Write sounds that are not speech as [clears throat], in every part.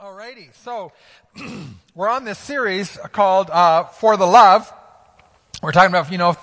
Alrighty, so [clears throat] we're on this series called uh, For the Love. We're talking about, you know,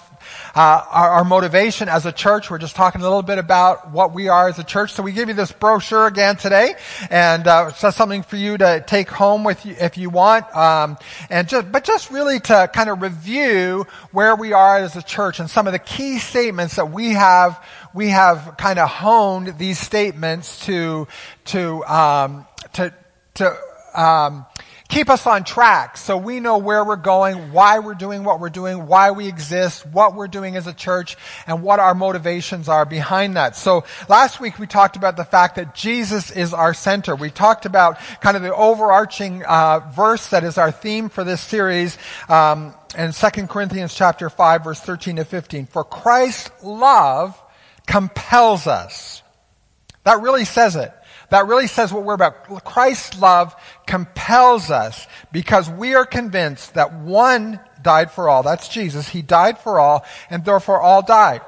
uh, our, our, motivation as a church. We're just talking a little bit about what we are as a church. So we give you this brochure again today, and uh, so something for you to take home with you if you want. Um, and just, but just really to kind of review where we are as a church and some of the key statements that we have. We have kind of honed these statements to to um, to to um, keep us on track so we know where we're going, why we're doing what we're doing, why we exist, what we're doing as a church, and what our motivations are behind that. So last week we talked about the fact that Jesus is our center. We talked about kind of the overarching uh, verse that is our theme for this series. Um, in 2 Corinthians chapter 5 verse 13 to 15. For Christ's love compels us. That really says it. That really says what we're about. Christ's love compels us because we are convinced that one died for all. That's Jesus. He died for all and therefore all died.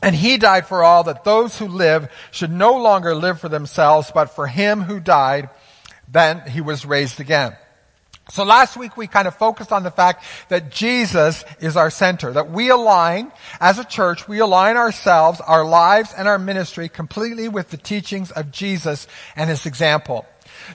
And he died for all that those who live should no longer live for themselves, but for him who died, then he was raised again. So last week we kind of focused on the fact that Jesus is our center, that we align, as a church, we align ourselves, our lives, and our ministry completely with the teachings of Jesus and his example.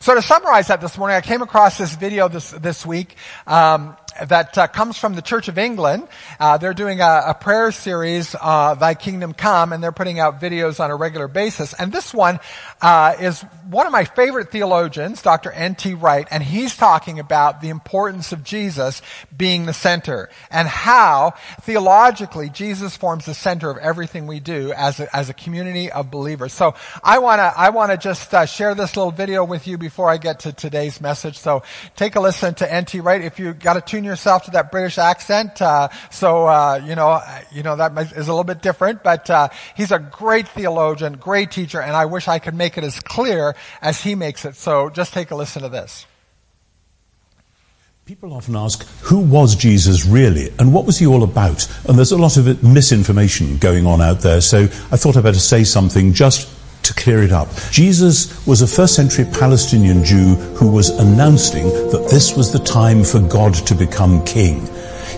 So to summarize that this morning, I came across this video this, this week, um, that uh, comes from the Church of England. Uh, they're doing a, a prayer series, uh, "Thy Kingdom Come," and they're putting out videos on a regular basis. And this one uh, is one of my favorite theologians, Dr. N.T. Wright, and he's talking about the importance of Jesus being the center and how theologically Jesus forms the center of everything we do as a, as a community of believers. So I want to I want to just uh, share this little video with you before I get to today's message. So take a listen to N.T. Wright. If you got to tune yourself to that British accent. Uh, so, uh, you know, you know, that is a little bit different, but, uh, he's a great theologian, great teacher, and I wish I could make it as clear as he makes it. So just take a listen to this. People often ask, who was Jesus really and what was he all about? And there's a lot of misinformation going on out there, so I thought I'd better say something just to clear it up. Jesus was a first century Palestinian Jew who was announcing that this was the time for God to become king.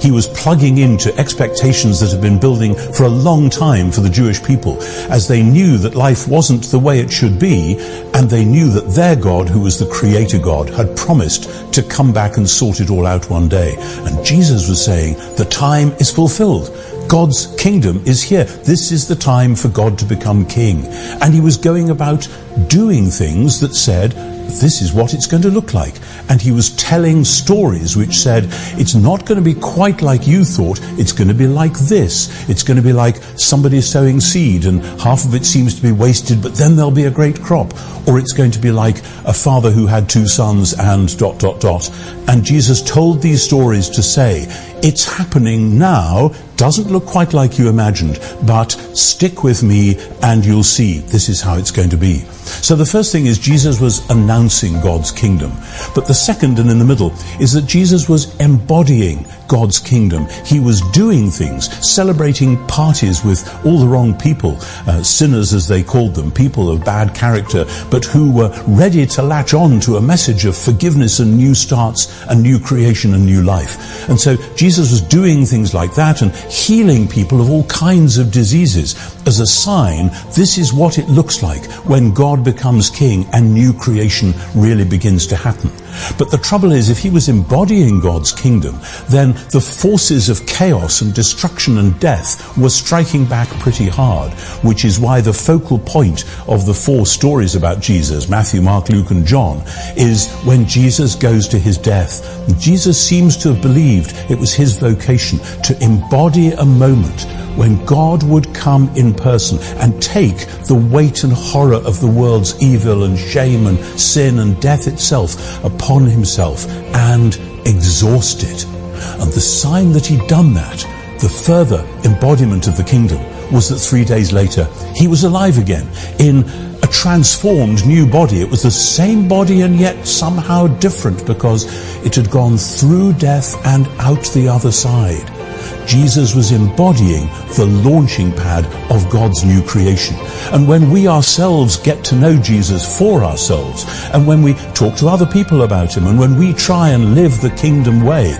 He was plugging into expectations that had been building for a long time for the Jewish people, as they knew that life wasn't the way it should be, and they knew that their God, who was the creator God, had promised to come back and sort it all out one day. And Jesus was saying, the time is fulfilled. God's kingdom is here. This is the time for God to become king. And he was going about doing things that said, this is what it's going to look like. And he was telling stories which said, it's not going to be quite like you thought, it's going to be like this. It's going to be like somebody sowing seed and half of it seems to be wasted, but then there'll be a great crop. Or it's going to be like a father who had two sons and dot, dot, dot. And Jesus told these stories to say, it's happening now, doesn't look quite like you imagined, but stick with me and you'll see this is how it's going to be. So the first thing is Jesus was announcing God's kingdom. But the second and in the middle is that Jesus was embodying God's kingdom. He was doing things, celebrating parties with all the wrong people, uh, sinners as they called them, people of bad character, but who were ready to latch on to a message of forgiveness and new starts and new creation and new life. And so Jesus was doing things like that and healing people of all kinds of diseases as a sign this is what it looks like when God becomes king and new creation really begins to happen. But the trouble is, if he was embodying God's kingdom, then the forces of chaos and destruction and death were striking back pretty hard, which is why the focal point of the four stories about Jesus, Matthew, Mark, Luke, and John, is when Jesus goes to his death. Jesus seems to have believed it was his vocation to embody a moment when God would come in person and take the weight and horror of the world's evil and shame and sin and death itself upon himself and exhaust it. And the sign that he'd done that, the further embodiment of the kingdom, was that three days later he was alive again in a transformed new body. It was the same body and yet somehow different because it had gone through death and out the other side. Jesus was embodying the launching pad of God's new creation. And when we ourselves get to know Jesus for ourselves, and when we talk to other people about him, and when we try and live the kingdom way,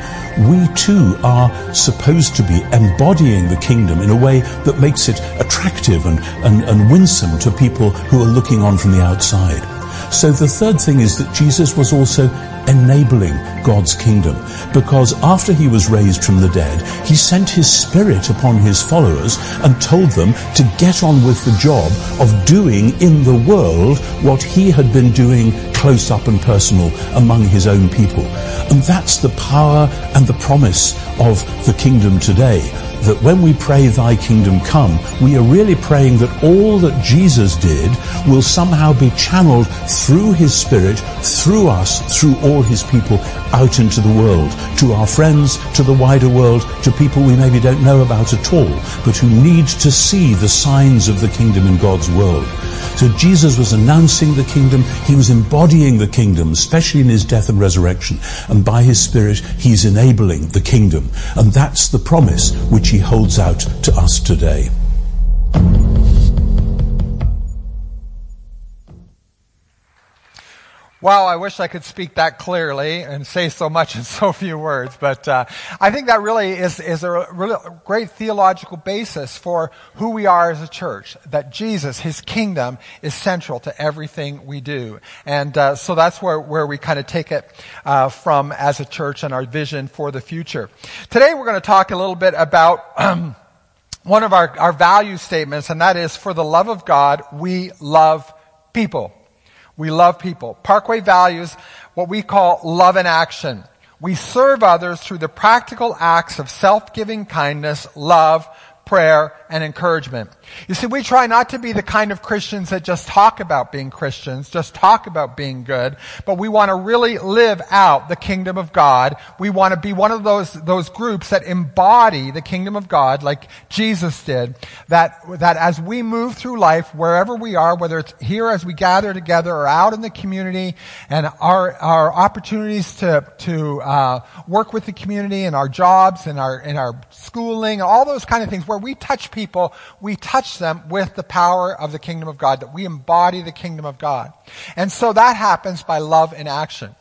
we too are supposed to be embodying the kingdom in a way that makes it attractive and, and, and winsome to people who are looking on from the outside. So the third thing is that Jesus was also enabling God's kingdom. Because after he was raised from the dead, he sent his spirit upon his followers and told them to get on with the job of doing in the world what he had been doing close up and personal among his own people. And that's the power and the promise of the kingdom today that when we pray, Thy kingdom come, we are really praying that all that Jesus did will somehow be channeled through His Spirit, through us, through all His people, out into the world, to our friends, to the wider world, to people we maybe don't know about at all, but who need to see the signs of the kingdom in God's world. So Jesus was announcing the kingdom, He was embodying the kingdom, especially in His death and resurrection, and by His Spirit, He's enabling the kingdom. And that's the promise which he holds out to us today. Wow, I wish I could speak that clearly and say so much in [laughs] so few words, but uh, I think that really is, is a really great theological basis for who we are as a church. That Jesus, His kingdom, is central to everything we do, and uh, so that's where where we kind of take it uh, from as a church and our vision for the future. Today, we're going to talk a little bit about. Um, one of our, our value statements, and that is for the love of God, we love people. We love people. Parkway values what we call love in action. We serve others through the practical acts of self-giving kindness, love, prayer, and encouragement. You see, we try not to be the kind of Christians that just talk about being Christians, just talk about being good, but we want to really live out the kingdom of God. We want to be one of those, those groups that embody the kingdom of God like Jesus did. That, that as we move through life, wherever we are, whether it's here as we gather together or out in the community, and our, our opportunities to, to, uh, work with the community and our jobs and our, and our schooling, and all those kind of things where we touch people, we touch them with the power of the kingdom of God, that we embody the kingdom of God. And so that happens by love in action.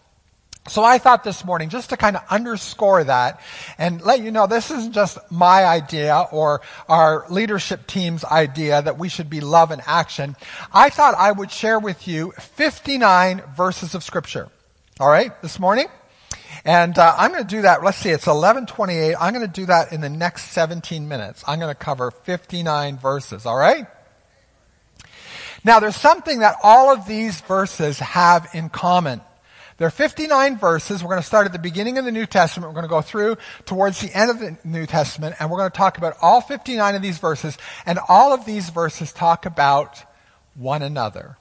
So I thought this morning, just to kind of underscore that and let you know this isn't just my idea or our leadership team's idea that we should be love in action. I thought I would share with you 59 verses of scripture. All right, this morning. And uh, I'm going to do that. Let's see, it's 11:28. I'm going to do that in the next 17 minutes. I'm going to cover 59 verses. All right. Now, there's something that all of these verses have in common. There are 59 verses. We're going to start at the beginning of the New Testament. We're going to go through towards the end of the New Testament, and we're going to talk about all 59 of these verses. And all of these verses talk about one another.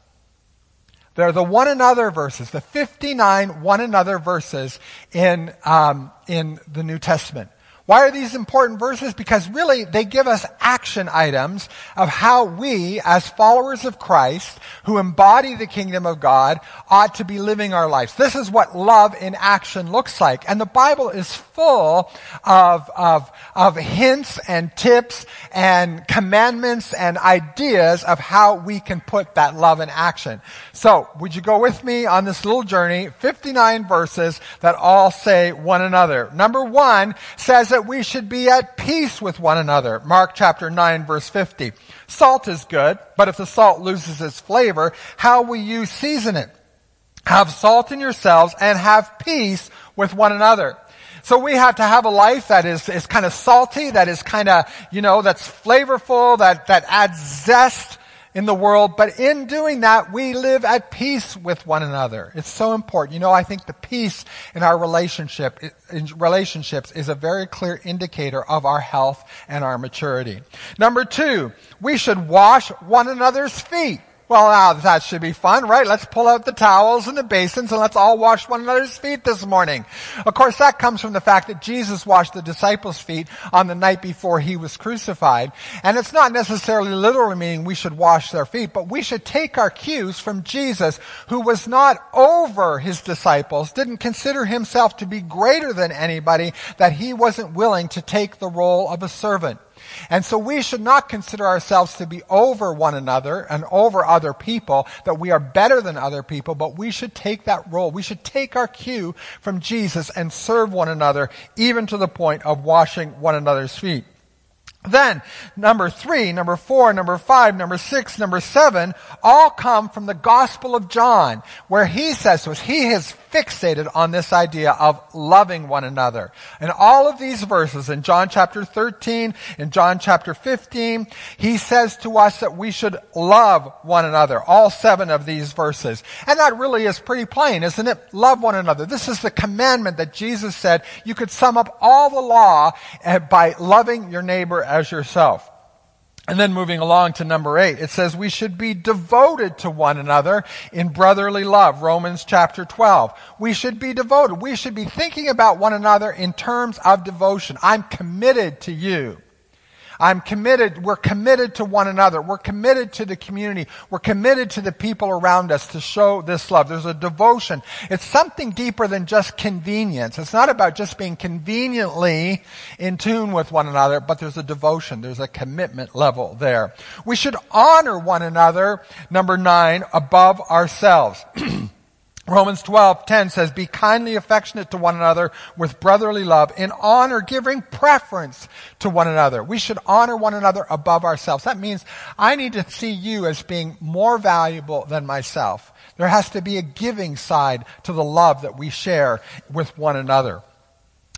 They're the one another verses, the 59 one another verses in, um, in the New Testament. Why are these important verses? Because really they give us action items of how we, as followers of Christ, who embody the kingdom of God, ought to be living our lives. This is what love in action looks like. And the Bible is full of, of, of hints and tips and commandments and ideas of how we can put that love in action. So, would you go with me on this little journey? 59 verses that all say one another. Number one says that we should be at peace with one another. Mark chapter 9 verse 50. Salt is good, but if the salt loses its flavor, how will you season it? Have salt in yourselves and have peace with one another. So we have to have a life that is, is kind of salty, that is kind of, you know, that's flavorful, that, that adds zest in the world, but in doing that, we live at peace with one another. It's so important. You know, I think the peace in our relationship, in relationships is a very clear indicator of our health and our maturity. Number two, we should wash one another's feet. Well, that should be fun, right? Let's pull out the towels and the basins and let's all wash one another's feet this morning. Of course, that comes from the fact that Jesus washed the disciples' feet on the night before he was crucified. And it's not necessarily literally meaning we should wash their feet, but we should take our cues from Jesus, who was not over his disciples, didn't consider himself to be greater than anybody, that he wasn't willing to take the role of a servant. And so we should not consider ourselves to be over one another and over other people, that we are better than other people, but we should take that role. We should take our cue from Jesus and serve one another, even to the point of washing one another's feet. Then, number three, number four, number five, number six, number seven, all come from the Gospel of John, where he says to us, he has fixated on this idea of loving one another. And all of these verses in John chapter 13, in John chapter 15, he says to us that we should love one another. All seven of these verses. And that really is pretty plain, isn't it? Love one another. This is the commandment that Jesus said you could sum up all the law eh, by loving your neighbor as yourself. And then moving along to number eight, it says we should be devoted to one another in brotherly love. Romans chapter 12. We should be devoted. We should be thinking about one another in terms of devotion. I'm committed to you. I'm committed, we're committed to one another. We're committed to the community. We're committed to the people around us to show this love. There's a devotion. It's something deeper than just convenience. It's not about just being conveniently in tune with one another, but there's a devotion. There's a commitment level there. We should honor one another, number nine, above ourselves. [clears throat] Romans 12, 10 says, Be kindly affectionate to one another with brotherly love, in honor, giving preference to one another. We should honor one another above ourselves. That means I need to see you as being more valuable than myself. There has to be a giving side to the love that we share with one another.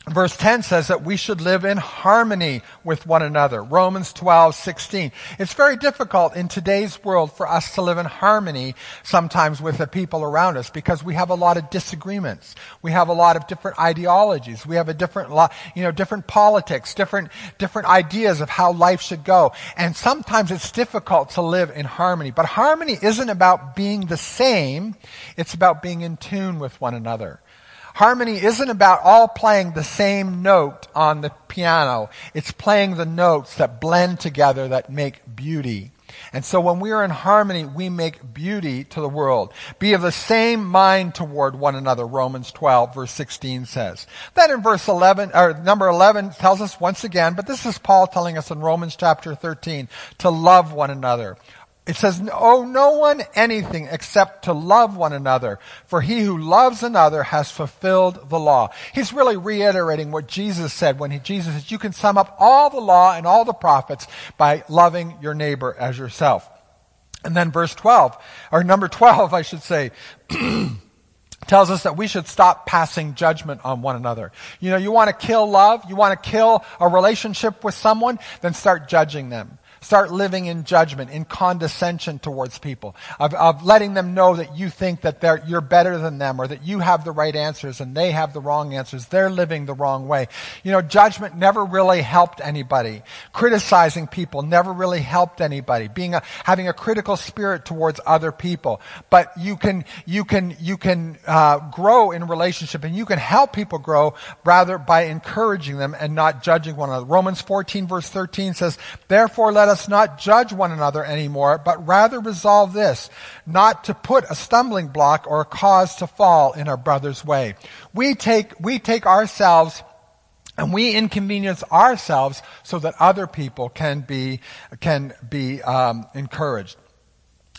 Verse 10 says that we should live in harmony with one another. Romans 12, 16. It's very difficult in today's world for us to live in harmony sometimes with the people around us because we have a lot of disagreements. We have a lot of different ideologies. We have a different you know, different politics, different, different ideas of how life should go. And sometimes it's difficult to live in harmony. But harmony isn't about being the same. It's about being in tune with one another. Harmony isn't about all playing the same note on the piano. It's playing the notes that blend together that make beauty. And so when we are in harmony, we make beauty to the world. Be of the same mind toward one another, Romans 12 verse 16 says. Then in verse 11, or number 11 tells us once again, but this is Paul telling us in Romans chapter 13, to love one another. It says, owe no one anything except to love one another, for he who loves another has fulfilled the law. He's really reiterating what Jesus said when he, Jesus said, you can sum up all the law and all the prophets by loving your neighbor as yourself. And then verse 12, or number 12, I should say, [clears throat] tells us that we should stop passing judgment on one another. You know, you want to kill love, you want to kill a relationship with someone, then start judging them. Start living in judgment, in condescension towards people, of, of letting them know that you think that they're, you're better than them or that you have the right answers and they have the wrong answers. They're living the wrong way. You know, judgment never really helped anybody. Criticizing people never really helped anybody. Being a, having a critical spirit towards other people. But you can, you can, you can, uh, grow in relationship and you can help people grow rather by encouraging them and not judging one another. Romans 14 verse 13 says, therefore let us not judge one another anymore, but rather resolve this, not to put a stumbling block or a cause to fall in our brother's way. We take, we take ourselves and we inconvenience ourselves so that other people can be, can be um, encouraged.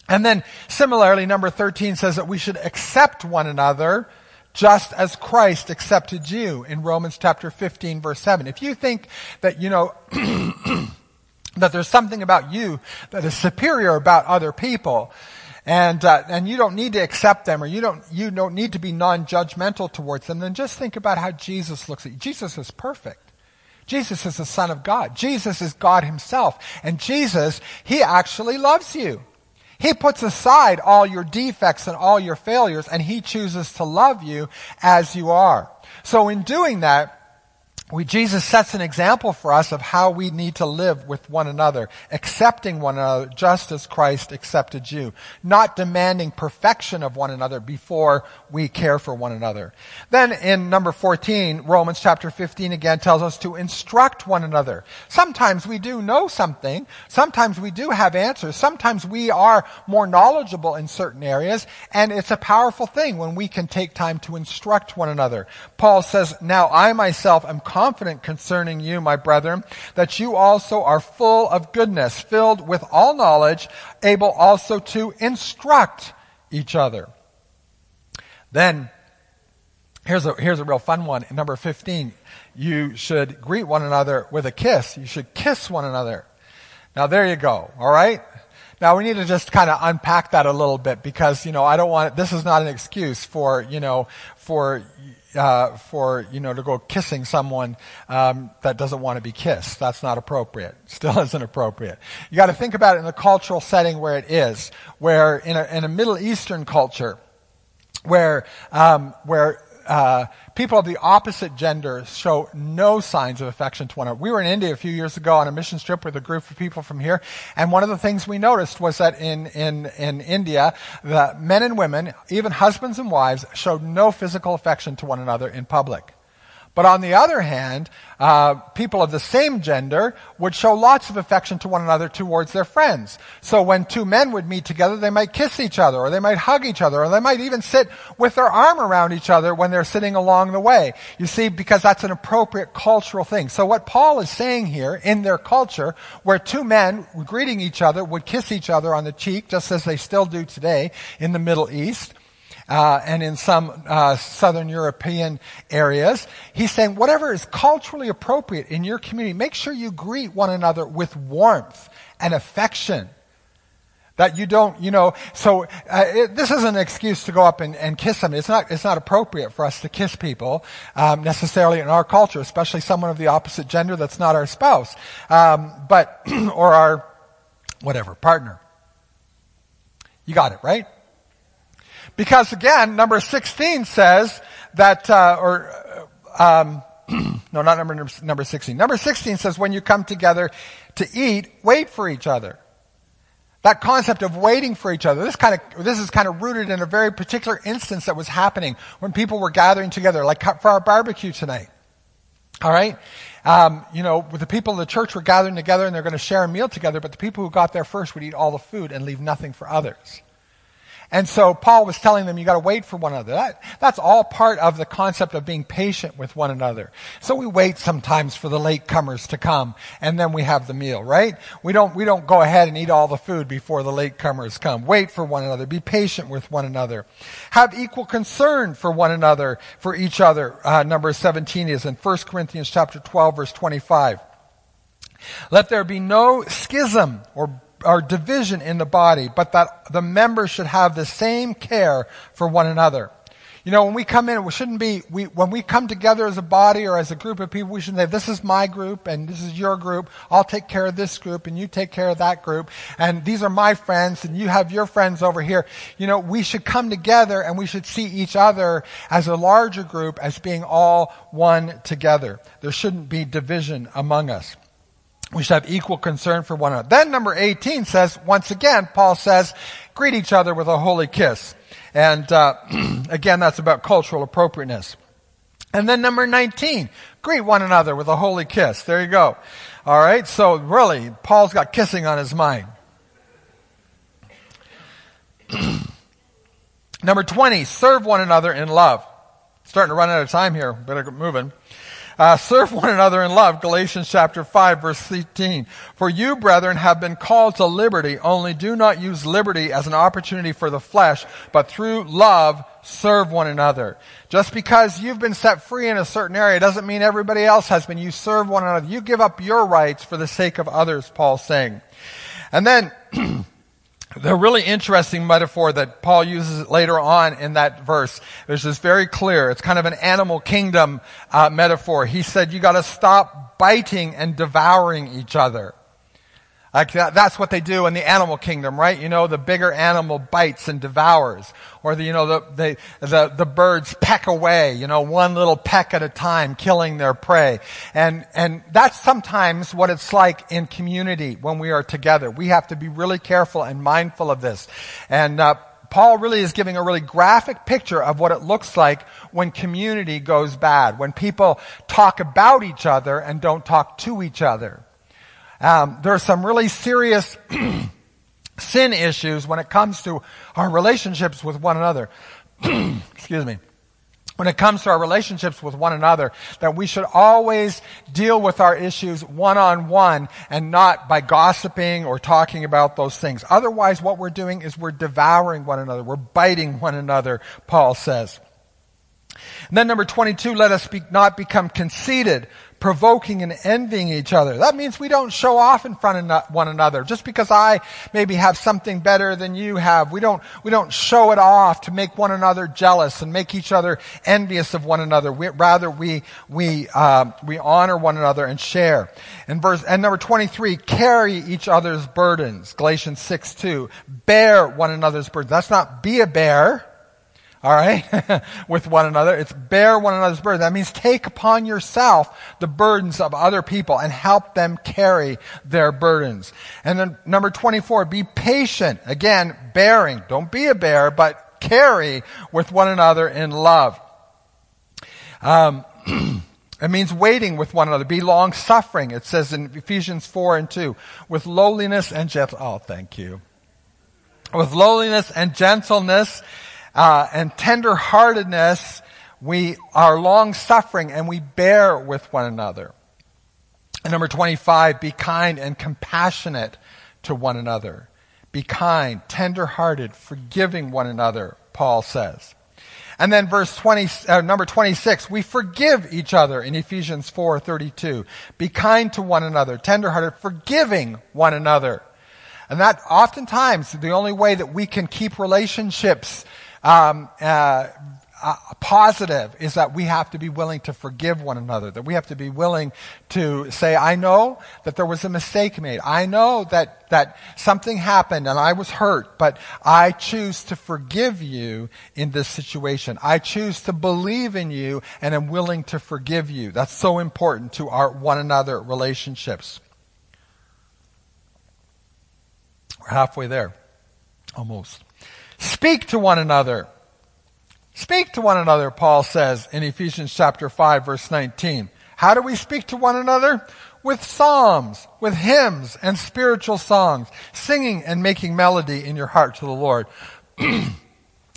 And then similarly, number 13 says that we should accept one another just as Christ accepted you in Romans chapter 15 verse 7. If you think that, you know, [clears throat] that there's something about you that is superior about other people, and uh, and you don't need to accept them, or you don't you don't need to be non-judgmental towards them. Then just think about how Jesus looks at you. Jesus is perfect. Jesus is the Son of God. Jesus is God Himself, and Jesus He actually loves you. He puts aside all your defects and all your failures, and He chooses to love you as you are. So in doing that, we, Jesus sets an example for us of how we need to live with one another, accepting one another just as Christ accepted you, not demanding perfection of one another before we care for one another. Then in number 14, Romans chapter 15 again tells us to instruct one another. Sometimes we do know something. Sometimes we do have answers. Sometimes we are more knowledgeable in certain areas. And it's a powerful thing when we can take time to instruct one another. Paul says, now I myself am confident concerning you, my brethren, that you also are full of goodness, filled with all knowledge, able also to instruct each other. Then, here's a, here's a real fun one. Number 15. You should greet one another with a kiss. You should kiss one another. Now there you go. All right? Now we need to just kind of unpack that a little bit because, you know, I don't want, this is not an excuse for, you know, for uh, for you know to go kissing someone um, that doesn't want to be kissed. That's not appropriate. [laughs] Still isn't appropriate. You got to think about it in the cultural setting where it is, where in a, in a Middle Eastern culture, where um, where uh, people of the opposite gender show no signs of affection to one another. We were in India a few years ago on a mission trip with a group of people from here, and one of the things we noticed was that in, in, in India, the men and women, even husbands and wives, showed no physical affection to one another in public. But on the other hand, uh, people of the same gender would show lots of affection to one another towards their friends. So when two men would meet together, they might kiss each other, or they might hug each other, or they might even sit with their arm around each other when they're sitting along the way. You see, because that's an appropriate cultural thing. So what Paul is saying here, in their culture, where two men greeting each other would kiss each other on the cheek, just as they still do today in the Middle East, uh, and in some uh, southern European areas. He's saying whatever is culturally appropriate in your community, make sure you greet one another with warmth and affection. That you don't, you know, so uh, it, this is an excuse to go up and, and, kiss them. It's not, it's not appropriate for us to kiss people um, necessarily in our culture, especially someone of the opposite gender that's not our spouse, um, but [clears throat] or our whatever partner. You got it right. Because again, number 16 says that, uh, or, um, [clears throat] no, not number, number 16. Number 16 says when you come together to eat, wait for each other. That concept of waiting for each other. This kind of, this is kind of rooted in a very particular instance that was happening when people were gathering together, like for our barbecue tonight. All right? Um, you know, the people of the church were gathering together and they're going to share a meal together, but the people who got there first would eat all the food and leave nothing for others. And so Paul was telling them, you gotta wait for one another. That, that's all part of the concept of being patient with one another. So we wait sometimes for the late comers to come, and then we have the meal, right? We don't, we don't go ahead and eat all the food before the late comers come. Wait for one another. Be patient with one another. Have equal concern for one another, for each other. Uh, number 17 is in 1 Corinthians chapter 12 verse 25. Let there be no schism or or division in the body, but that the members should have the same care for one another. You know, when we come in, we shouldn't be, we, when we come together as a body or as a group of people, we shouldn't say, this is my group and this is your group. I'll take care of this group and you take care of that group. And these are my friends and you have your friends over here. You know, we should come together and we should see each other as a larger group as being all one together. There shouldn't be division among us. We should have equal concern for one another. Then number 18 says, once again, Paul says, greet each other with a holy kiss. And uh, [clears throat] again, that's about cultural appropriateness. And then number 19, greet one another with a holy kiss. There you go. All right, so really, Paul's got kissing on his mind. [clears throat] number 20, serve one another in love. Starting to run out of time here. Better get moving. Uh, serve one another in love, Galatians chapter 5 verse 18. For you, brethren, have been called to liberty, only do not use liberty as an opportunity for the flesh, but through love serve one another. Just because you've been set free in a certain area doesn't mean everybody else has been. You serve one another. You give up your rights for the sake of others, Paul's saying. And then, [clears throat] the really interesting metaphor that Paul uses later on in that verse. There's this very clear. It's kind of an animal kingdom uh, metaphor. He said, "You got to stop biting and devouring each other." Like that, that's what they do in the animal kingdom, right? You know, the bigger animal bites and devours. Or the, you know, the, the, the, birds peck away, you know, one little peck at a time, killing their prey. And, and that's sometimes what it's like in community when we are together. We have to be really careful and mindful of this. And, uh, Paul really is giving a really graphic picture of what it looks like when community goes bad, when people talk about each other and don't talk to each other. Um, there are some really serious [clears throat] sin issues when it comes to our relationships with one another. [clears throat] Excuse me. When it comes to our relationships with one another, that we should always deal with our issues one on one and not by gossiping or talking about those things. Otherwise, what we're doing is we're devouring one another. We're biting one another, Paul says. And then number 22, let us be, not become conceited, provoking and envying each other. That means we don't show off in front of one another. Just because I maybe have something better than you have, we don't, we don't show it off to make one another jealous and make each other envious of one another. We, rather, we, we, um, we honor one another and share. And verse, and number 23, carry each other's burdens. Galatians 6, 2. Bear one another's burdens. That's not be a bear. All right? [laughs] With one another. It's bear one another's burden. That means take upon yourself the burdens of other people and help them carry their burdens. And then number 24, be patient. Again, bearing. Don't be a bear, but carry with one another in love. Um, [clears throat] it means waiting with one another. Be long suffering. It says in Ephesians 4 and 2, with lowliness and gentle, oh, thank you. With lowliness and gentleness, uh, and tenderheartedness, we are long suffering and we bear with one another. And number 25, be kind and compassionate to one another. Be kind, tenderhearted, forgiving one another, Paul says. And then verse 20, uh, number 26, we forgive each other in Ephesians 4:32. Be kind to one another, tenderhearted, forgiving one another. And that oftentimes the only way that we can keep relationships um, uh, uh, positive is that we have to be willing to forgive one another, that we have to be willing to say, I know that there was a mistake made. I know that, that something happened and I was hurt, but I choose to forgive you in this situation. I choose to believe in you and am willing to forgive you. That's so important to our one another relationships. We're halfway there. Almost. Speak to one another. Speak to one another, Paul says in Ephesians chapter 5 verse 19. How do we speak to one another? With psalms, with hymns and spiritual songs, singing and making melody in your heart to the Lord. [clears throat] you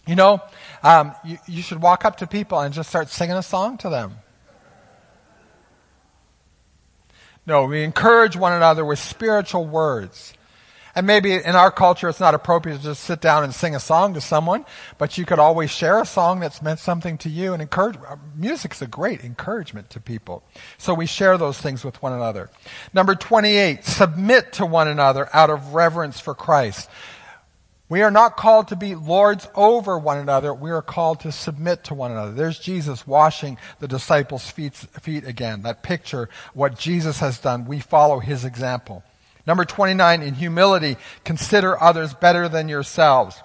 know, um, you, you should walk up to people and just start singing a song to them. No, we encourage one another with spiritual words. And maybe in our culture it's not appropriate to just sit down and sing a song to someone, but you could always share a song that's meant something to you and encourage. Uh, Music's a great encouragement to people. So we share those things with one another. Number 28, submit to one another out of reverence for Christ. We are not called to be lords over one another. We are called to submit to one another. There's Jesus washing the disciples' feet, feet again. That picture, what Jesus has done, we follow his example. Number 29, in humility, consider others better than yourselves.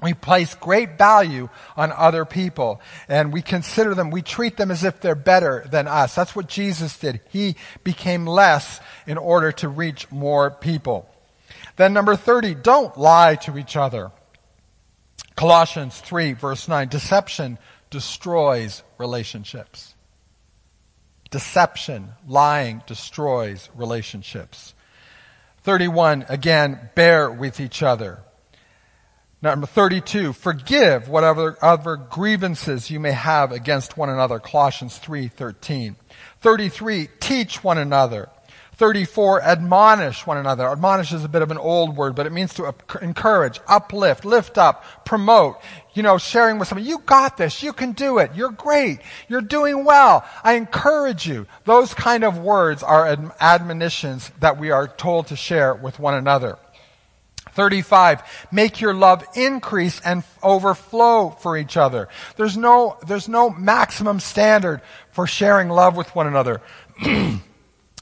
We place great value on other people and we consider them, we treat them as if they're better than us. That's what Jesus did. He became less in order to reach more people. Then number 30, don't lie to each other. Colossians 3 verse 9, deception destroys relationships. Deception, lying destroys relationships. 31, again, bear with each other. Number 32, forgive whatever other grievances you may have against one another. Colossians 3:13. 33, teach one another. 34, admonish one another. Admonish is a bit of an old word, but it means to encourage, uplift, lift up, promote. You know, sharing with someone, you got this, you can do it, you're great, you're doing well, I encourage you. Those kind of words are admonitions that we are told to share with one another. 35, make your love increase and overflow for each other. There's no, there's no maximum standard for sharing love with one another. [clears throat]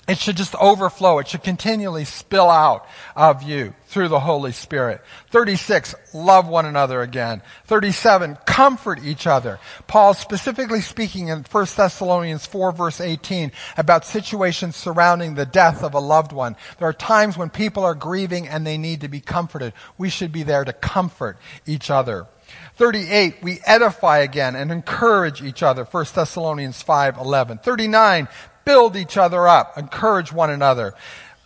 It should just overflow. It should continually spill out of you through the Holy Spirit. 36, love one another again. 37, comfort each other. Paul specifically speaking in 1 Thessalonians 4 verse 18 about situations surrounding the death of a loved one. There are times when people are grieving and they need to be comforted. We should be there to comfort each other. 38, we edify again and encourage each other. 1 Thessalonians 5, 11. 39, build each other up, encourage one another.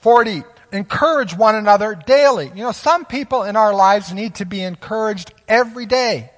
40, encourage one another daily. You know, some people in our lives need to be encouraged every day.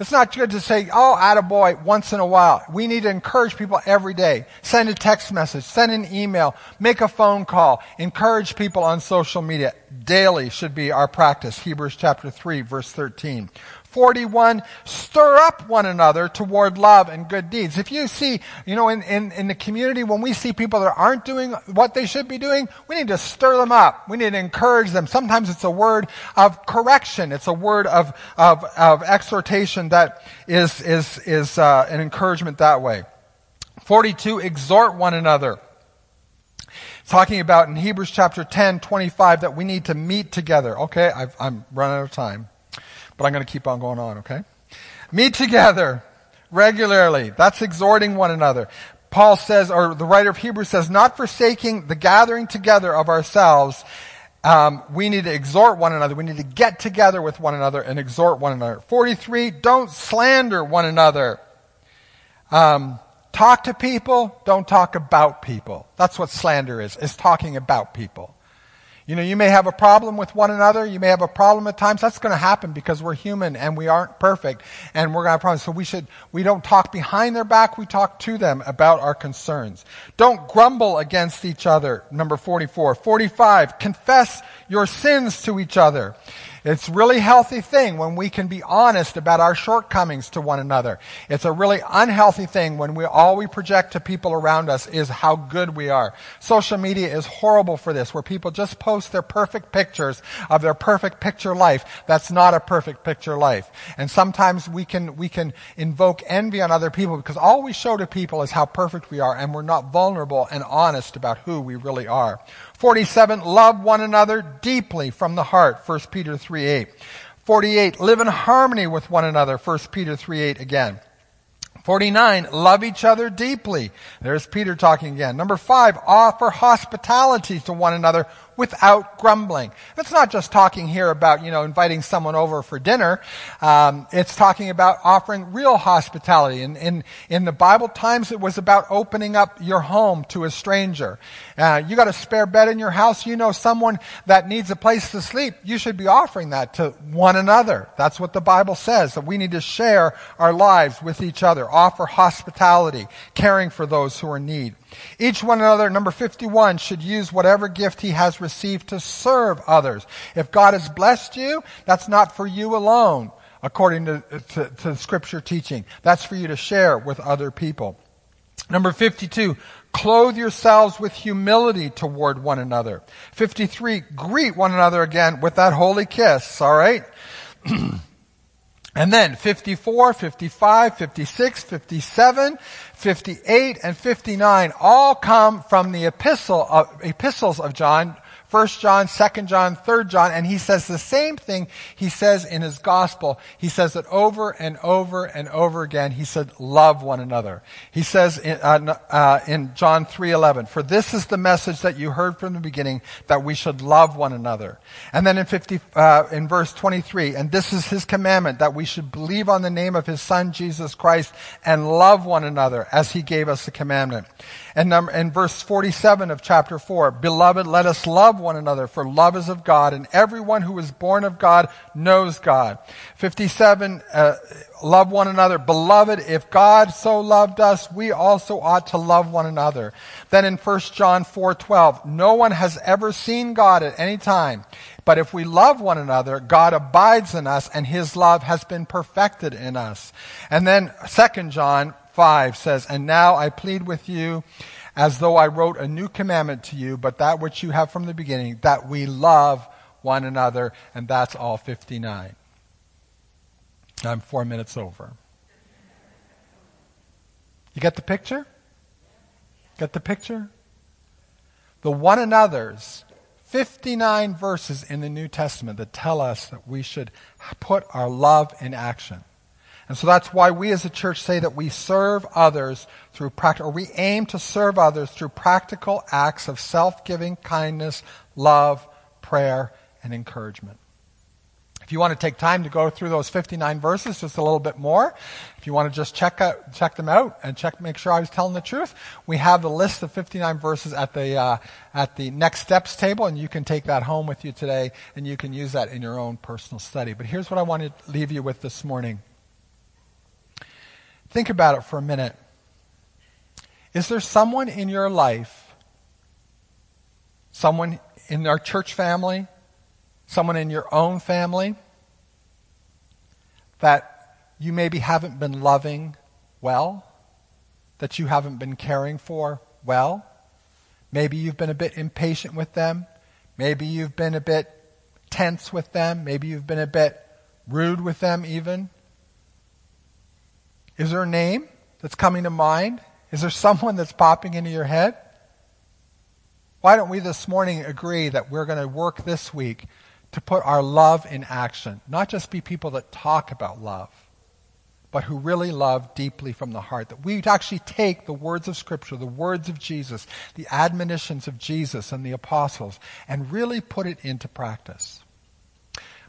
It's not good to say, oh, attaboy, once in a while. We need to encourage people every day. Send a text message, send an email, make a phone call, encourage people on social media. Daily should be our practice. Hebrews chapter 3, verse 13. 41, stir up one another toward love and good deeds. If you see, you know, in, in, in the community, when we see people that aren't doing what they should be doing, we need to stir them up. We need to encourage them. Sometimes it's a word of correction. It's a word of, of, of exhortation that is, is, is uh, an encouragement that way. 42, exhort one another talking about in Hebrews chapter 10, 25 that we need to meet together. Okay, i am running out of time. But I'm going to keep on going on, okay? Meet together regularly. That's exhorting one another. Paul says, or the writer of Hebrews says, not forsaking the gathering together of ourselves. Um, we need to exhort one another. We need to get together with one another and exhort one another. 43, don't slander one another. Um, talk to people, don't talk about people. That's what slander is, is talking about people. You know, you may have a problem with one another. You may have a problem at times. That's going to happen because we're human and we aren't perfect and we're going to have problems. So we should, we don't talk behind their back. We talk to them about our concerns. Don't grumble against each other. Number 44. 45. Confess your sins to each other. It's a really healthy thing when we can be honest about our shortcomings to one another. It's a really unhealthy thing when we all we project to people around us is how good we are. Social media is horrible for this, where people just post their perfect pictures of their perfect picture life. That's not a perfect picture life. And sometimes we can we can invoke envy on other people because all we show to people is how perfect we are, and we're not vulnerable and honest about who we really are. 47, love one another deeply from the heart, 1 Peter 3 8. 48, live in harmony with one another, 1 Peter 3 8 again. 49, love each other deeply. There's Peter talking again. Number five, offer hospitality to one another without grumbling. It's not just talking here about, you know, inviting someone over for dinner. Um, it's talking about offering real hospitality. In, in, in the Bible times, it was about opening up your home to a stranger. Uh, you got a spare bed in your house, you know someone that needs a place to sleep, you should be offering that to one another. That's what the Bible says, that we need to share our lives with each other, offer hospitality, caring for those who are in need. Each one another, number 51, should use whatever gift he has received to serve others. If God has blessed you, that's not for you alone, according to, to, to scripture teaching. That's for you to share with other people. Number 52, clothe yourselves with humility toward one another. 53, greet one another again with that holy kiss, alright? [clears throat] and then 54, 55, 56, 57, 58 and 59 all come from the epistle of, epistles of John, 1 John, 2 John, 3 John, and he says the same thing he says in his gospel. He says it over and over and over again. He said, love one another. He says in, uh, uh, in John 3.11, for this is the message that you heard from the beginning, that we should love one another. And then in 50, uh, in verse 23, and this is his commandment, that we should believe on the name of his son, Jesus Christ, and love one another as he gave us the commandment. And number, verse 47 of chapter 4, Beloved, let us love one another, for love is of God, and everyone who is born of God knows God. 57, uh, love one another. Beloved, if God so loved us, we also ought to love one another. Then in 1 John 4:12, no one has ever seen God at any time. But if we love one another, God abides in us and his love has been perfected in us. And then 2 John 5 says, And now I plead with you as though I wrote a new commandment to you, but that which you have from the beginning, that we love one another. And that's all 59. I'm four minutes over. You get the picture? Get the picture? the one another's 59 verses in the New Testament that tell us that we should put our love in action. And so that's why we as a church say that we serve others through practical, or we aim to serve others through practical acts of self-giving kindness, love, prayer, and encouragement. If you want to take time to go through those 59 verses just a little bit more, if you want to just check out, check them out and check make sure I was telling the truth, we have the list of 59 verses at the uh, at the next steps table, and you can take that home with you today, and you can use that in your own personal study. But here's what I want to leave you with this morning. Think about it for a minute. Is there someone in your life, someone in our church family, someone in your own family that you maybe haven't been loving well, that you haven't been caring for well. Maybe you've been a bit impatient with them. Maybe you've been a bit tense with them. Maybe you've been a bit rude with them, even. Is there a name that's coming to mind? Is there someone that's popping into your head? Why don't we this morning agree that we're going to work this week to put our love in action. Not just be people that talk about love, but who really love deeply from the heart. That we actually take the words of Scripture, the words of Jesus, the admonitions of Jesus and the apostles, and really put it into practice.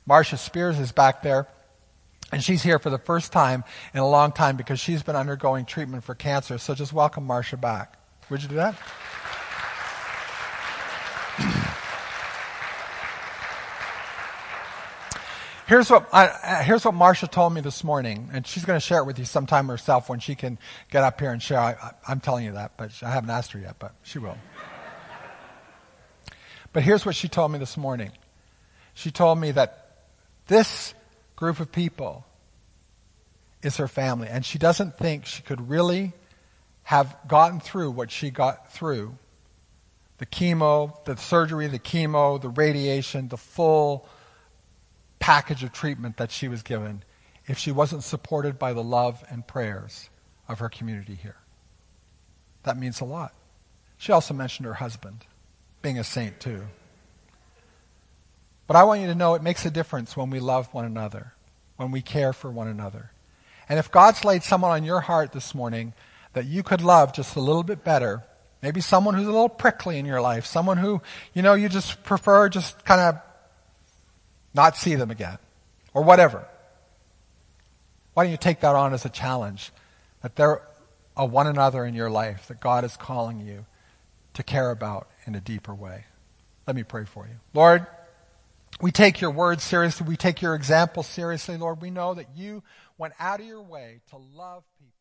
Marcia Spears is back there. And she's here for the first time in a long time because she's been undergoing treatment for cancer. So just welcome Marcia back. Would you do that? [clears throat] Here's what, I, uh, here's what Marcia told me this morning, and she's going to share it with you sometime herself when she can get up here and share. I, am telling you that, but I haven't asked her yet, but she will. but here's what she told me this morning. She told me that this group of people is her family, and she doesn't think she could really have gotten through what she got through the chemo, the surgery, the chemo, the radiation, the full package of treatment that she was given if she wasn't supported by the love and prayers of her community here. That means a lot. She also mentioned her husband, being a saint too. But I want you to know it makes a difference when we love one another, when we care for one another. And if God's laid someone on your heart this morning that you could love just a little bit better, maybe someone who's a little prickly in your life, someone who, you know, you just prefer just kind of not see them again, or whatever. Why don't you take that on as a challenge that there are one another in your life that God is calling you to care about in a deeper way? Let me pray for you. Lord, we take your words seriously. We take your example seriously, Lord. We know that you went out of your way to love people.